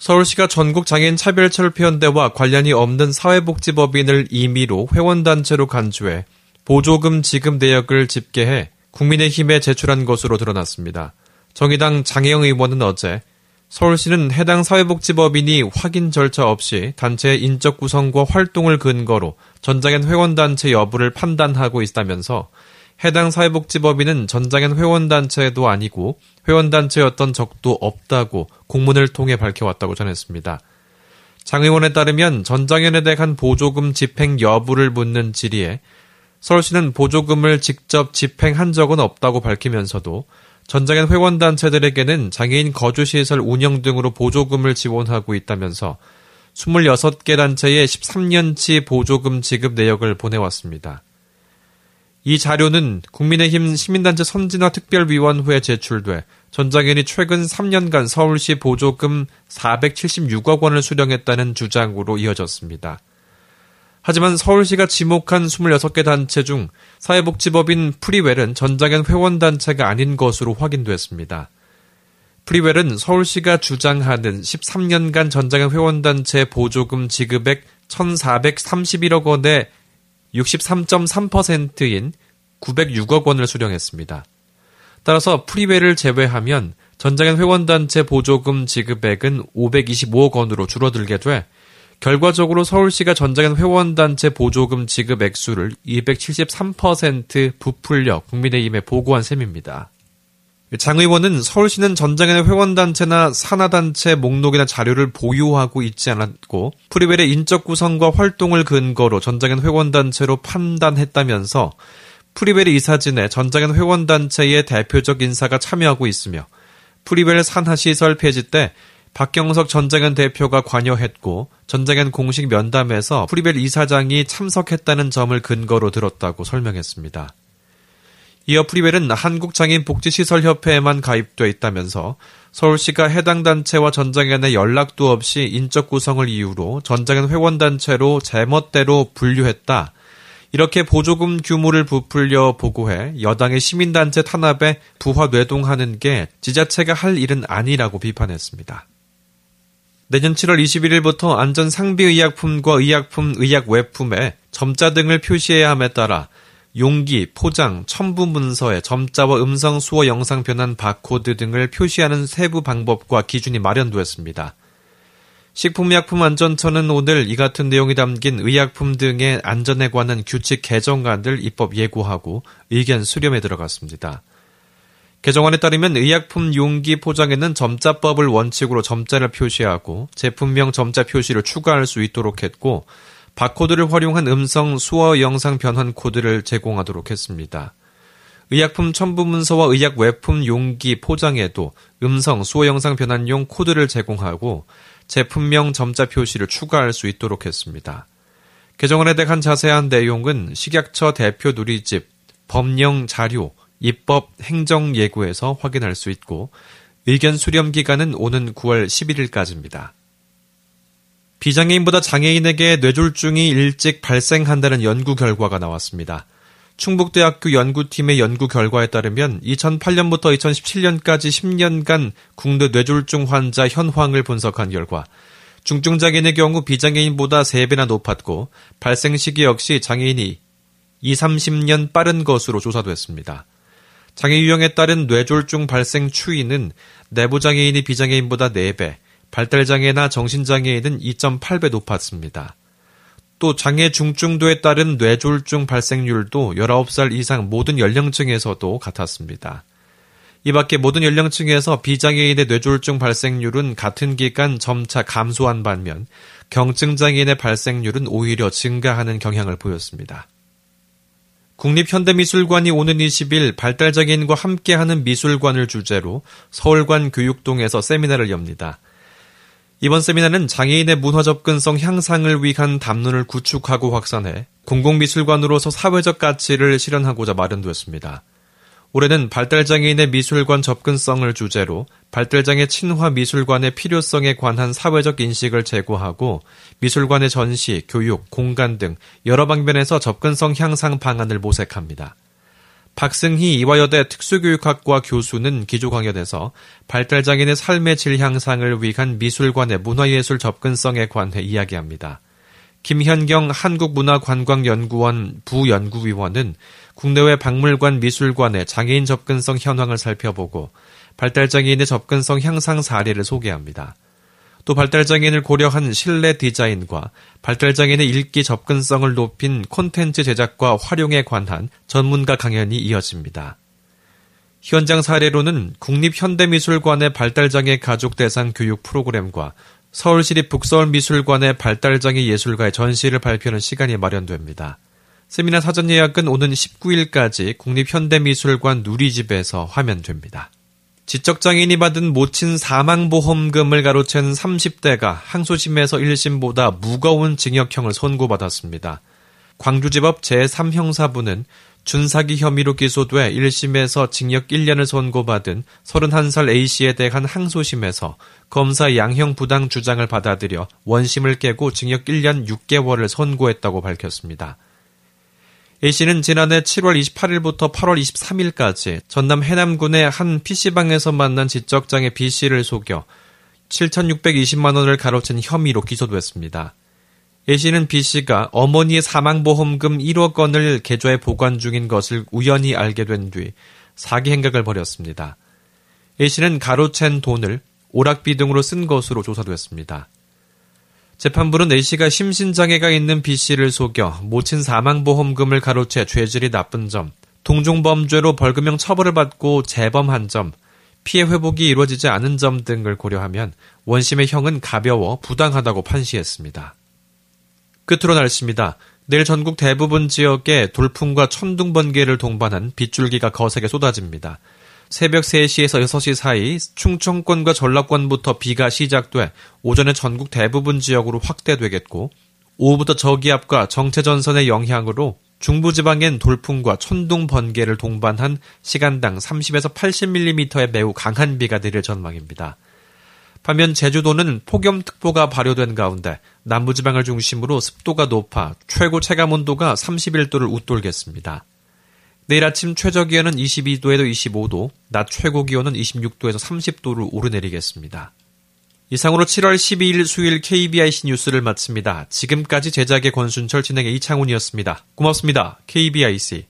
서울시가 전국 장애인 차별 철폐연대와 관련이 없는 사회복지법인을 임의로 회원단체로 간주해 보조금 지급 내역을 집계해 국민의힘에 제출한 것으로 드러났습니다. 정의당 장혜영 의원은 어제 서울시는 해당 사회복지법인이 확인 절차 없이 단체의 인적 구성과 활동을 근거로 전장현 회원단체 여부를 판단하고 있다면서 해당 사회복지법인은 전장현 회원단체도 아니고 회원단체였던 적도 없다고 공문을 통해 밝혀왔다고 전했습니다. 장 의원에 따르면 전장현에 대한 보조금 집행 여부를 묻는 질의에 서울시는 보조금을 직접 집행한 적은 없다고 밝히면서도 전장현 회원단체들에게는 장애인 거주시설 운영 등으로 보조금을 지원하고 있다면서 26개 단체에 13년치 보조금 지급 내역을 보내왔습니다. 이 자료는 국민의힘 시민단체 선진화 특별위원회에 제출돼 전장현이 최근 3년간 서울시 보조금 476억 원을 수령했다는 주장으로 이어졌습니다. 하지만 서울시가 지목한 26개 단체 중 사회복지법인 프리웰은 전장현 회원단체가 아닌 것으로 확인됐습니다. 프리웰은 서울시가 주장하는 13년간 전장현 회원단체 보조금 지급액 1,431억 원의 63.3%인 906억 원을 수령했습니다. 따라서 프리웨를 제외하면 전장현 회원단체 보조금 지급액은 525억 원으로 줄어들게 돼 결과적으로 서울시가 전장현 회원단체 보조금 지급 액수를 273% 부풀려 국민의힘에 보고한 셈입니다. 장 의원은 서울시는 전장현의 회원단체나 산하단체 목록이나 자료를 보유하고 있지 않았고 프리웰의 인적 구성과 활동을 근거로 전장현 회원단체로 판단했다면서 프리웰의 이사진에 전장연 회원단체의 대표적 인사가 참여하고 있으며 프리웰 산하시설 폐지 때 박경석 전장연 대표가 관여했고 전장연 공식 면담에서 프리웰 이사장이 참석했다는 점을 근거로 들었다고 설명했습니다. 이어 프리웰은 한국장애인복지시설협회에만 가입돼 있다면서 서울시가 해당 단체와 전장연에 연락도 없이 인적 구성을 이유로 전장연 회원단체로 제멋대로 분류했다. 이렇게 보조금 규모를 부풀려 보고해 여당의 시민단체 탄압에 부화 뇌동하는 게 지자체가 할 일은 아니라고 비판했습니다. 내년 7월 21일부터 안전 상비 의약품과 의약품, 의약 외품에 점자 등을 표시해야 함에 따라 용기, 포장, 첨부 문서에 점자와 음성, 수어, 영상 변환 바코드 등을 표시하는 세부 방법과 기준이 마련되었습니다. 식품의약품안전처는 오늘 이 같은 내용이 담긴 의약품 등의 안전에 관한 규칙 개정안을 입법 예고하고 의견 수렴에 들어갔습니다. 개정안에 따르면 의약품 용기 포장에는 점자법을 원칙으로 점자를 표시하고 제품명 점자 표시를 추가할 수 있도록 했고 바코드를 활용한 음성, 수어, 영상 변환 코드를 제공하도록 했습니다. 의약품 첨부 문서와 의약 외품 용기 포장에도 음성, 수어, 영상 변환용 코드를 제공하고 제품명 점자 표시를 추가할 수 있도록 했습니다. 개정안에 대한 자세한 내용은 식약처 대표 누리집, 법령 자료, 입법 행정 예고에서 확인할 수 있고 의견 수렴 기간은 오는 9월 11일까지입니다. 비장애인보다 장애인에게 뇌졸중이 일찍 발생한다는 연구 결과가 나왔습니다. 충북대학교 연구팀의 연구 결과에 따르면 2008년부터 2017년까지 10년간 국내 뇌졸중 환자 현황을 분석한 결과 중증 장애인의 경우 비장애인보다 3배나 높았고 발생 시기 역시 장애인이 2, 30년 빠른 것으로 조사됐습니다. 장애 유형에 따른 뇌졸중 발생 추이는 내부 장애인이 비장애인보다 4배, 발달장애나 정신장애인은 2.8배 높았습니다. 또 장애 중증도에 따른 뇌졸중 발생률도 19살 이상 모든 연령층에서도 같았습니다. 이 밖에 모든 연령층에서 비장애인의 뇌졸중 발생률은 같은 기간 점차 감소한 반면 경증장애인의 발생률은 오히려 증가하는 경향을 보였습니다. 국립현대미술관이 오는 20일 발달장애인과 함께하는 미술관을 주제로 서울관 교육동에서 세미나를 엽니다. 이번 세미나는 장애인의 문화 접근성 향상을 위한 담론을 구축하고 확산해 공공미술관으로서 사회적 가치를 실현하고자 마련되었습니다. 올해는 발달장애인의 미술관 접근성을 주제로 발달장애 친화 미술관의 필요성에 관한 사회적 인식을 제고하고 미술관의 전시, 교육, 공간 등 여러 방면에서 접근성 향상 방안을 모색합니다. 박승희 이화여대 특수교육학과 교수는 기조 강연에서 발달장애인의 삶의 질 향상을 위한 미술관의 문화예술 접근성에 관해 이야기합니다. 김현경 한국문화관광연구원 부연구위원은 국내외 박물관 미술관의 장애인 접근성 현황을 살펴보고 발달장애인의 접근성 향상 사례를 소개합니다. 또 발달장애인을 고려한 실내 디자인과 발달장애인의 읽기 접근성을 높인 콘텐츠 제작과 활용에 관한 전문가 강연이 이어집니다. 현장 사례로는 국립현대미술관의 발달장애 가족 대상 교육 프로그램과 서울시립 북서울미술관의 발달장애 예술가의 전시를 발표하는 시간이 마련됩니다. 세미나 사전 예약은 오는 19일까지 국립현대미술관 누리집에서 화면됩니다. 지적장애인이 받은 모친 사망보험금을 가로챈 30대가 항소심에서 1심보다 무거운 징역형을 선고받았습니다. 광주지법 제3형사부는 준사기 혐의로 기소돼 1심에서 징역 1년을 선고받은 31살 A씨에 대한 항소심에서 검사 양형 부당 주장을 받아들여 원심을 깨고 징역 1년 6개월을 선고했다고 밝혔습니다. A씨는 지난해 7월 28일부터 8월 23일까지 전남 해남군의 한 PC방에서 만난 지적장애 B씨를 속여 7,620만 원을 가로챈 혐의로 기소됐습니다. A씨는 B씨가 어머니의 사망보험금 1억 원을 계좌에 보관 중인 것을 우연히 알게 된 뒤 사기 행각을 벌였습니다. A씨는 가로챈 돈을 오락비 등으로 쓴 것으로 조사됐습니다. 재판부는 A씨가 심신장애가 있는 B씨를 속여 모친 사망보험금을 가로채 죄질이 나쁜 점, 동종범죄로 벌금형 처벌을 받고 재범한 점, 피해 회복이 이루어지지 않은 점 등을 고려하면 원심의 형은 가벼워 부당하다고 판시했습니다. 끝으로 날씨입니다. 내일 전국 대부분 지역에 돌풍과 천둥 번개를 동반한 빗줄기가 거세게 쏟아집니다. 새벽 3시에서 6시 사이 충청권과 전라권부터 비가 시작돼 오전에 전국 대부분 지역으로 확대되겠고 오후부터 저기압과 정체전선의 영향으로 중부지방엔 돌풍과 천둥 번개를 동반한 시간당 30에서 80mm의 매우 강한 비가 내릴 전망입니다. 반면 제주도는 폭염특보가 발효된 가운데 남부지방을 중심으로 습도가 높아 최고 체감 온도가 31도를 웃돌겠습니다. 내일 아침 최저 기온은 22도에서 25도, 낮 최고 기온은 26도에서 30도를 오르내리겠습니다. 이상으로 7월 12일 수요일 KBIC 뉴스를 마칩니다. 지금까지 제작의 권순철 진행의 이창훈이었습니다. 고맙습니다. KBIC.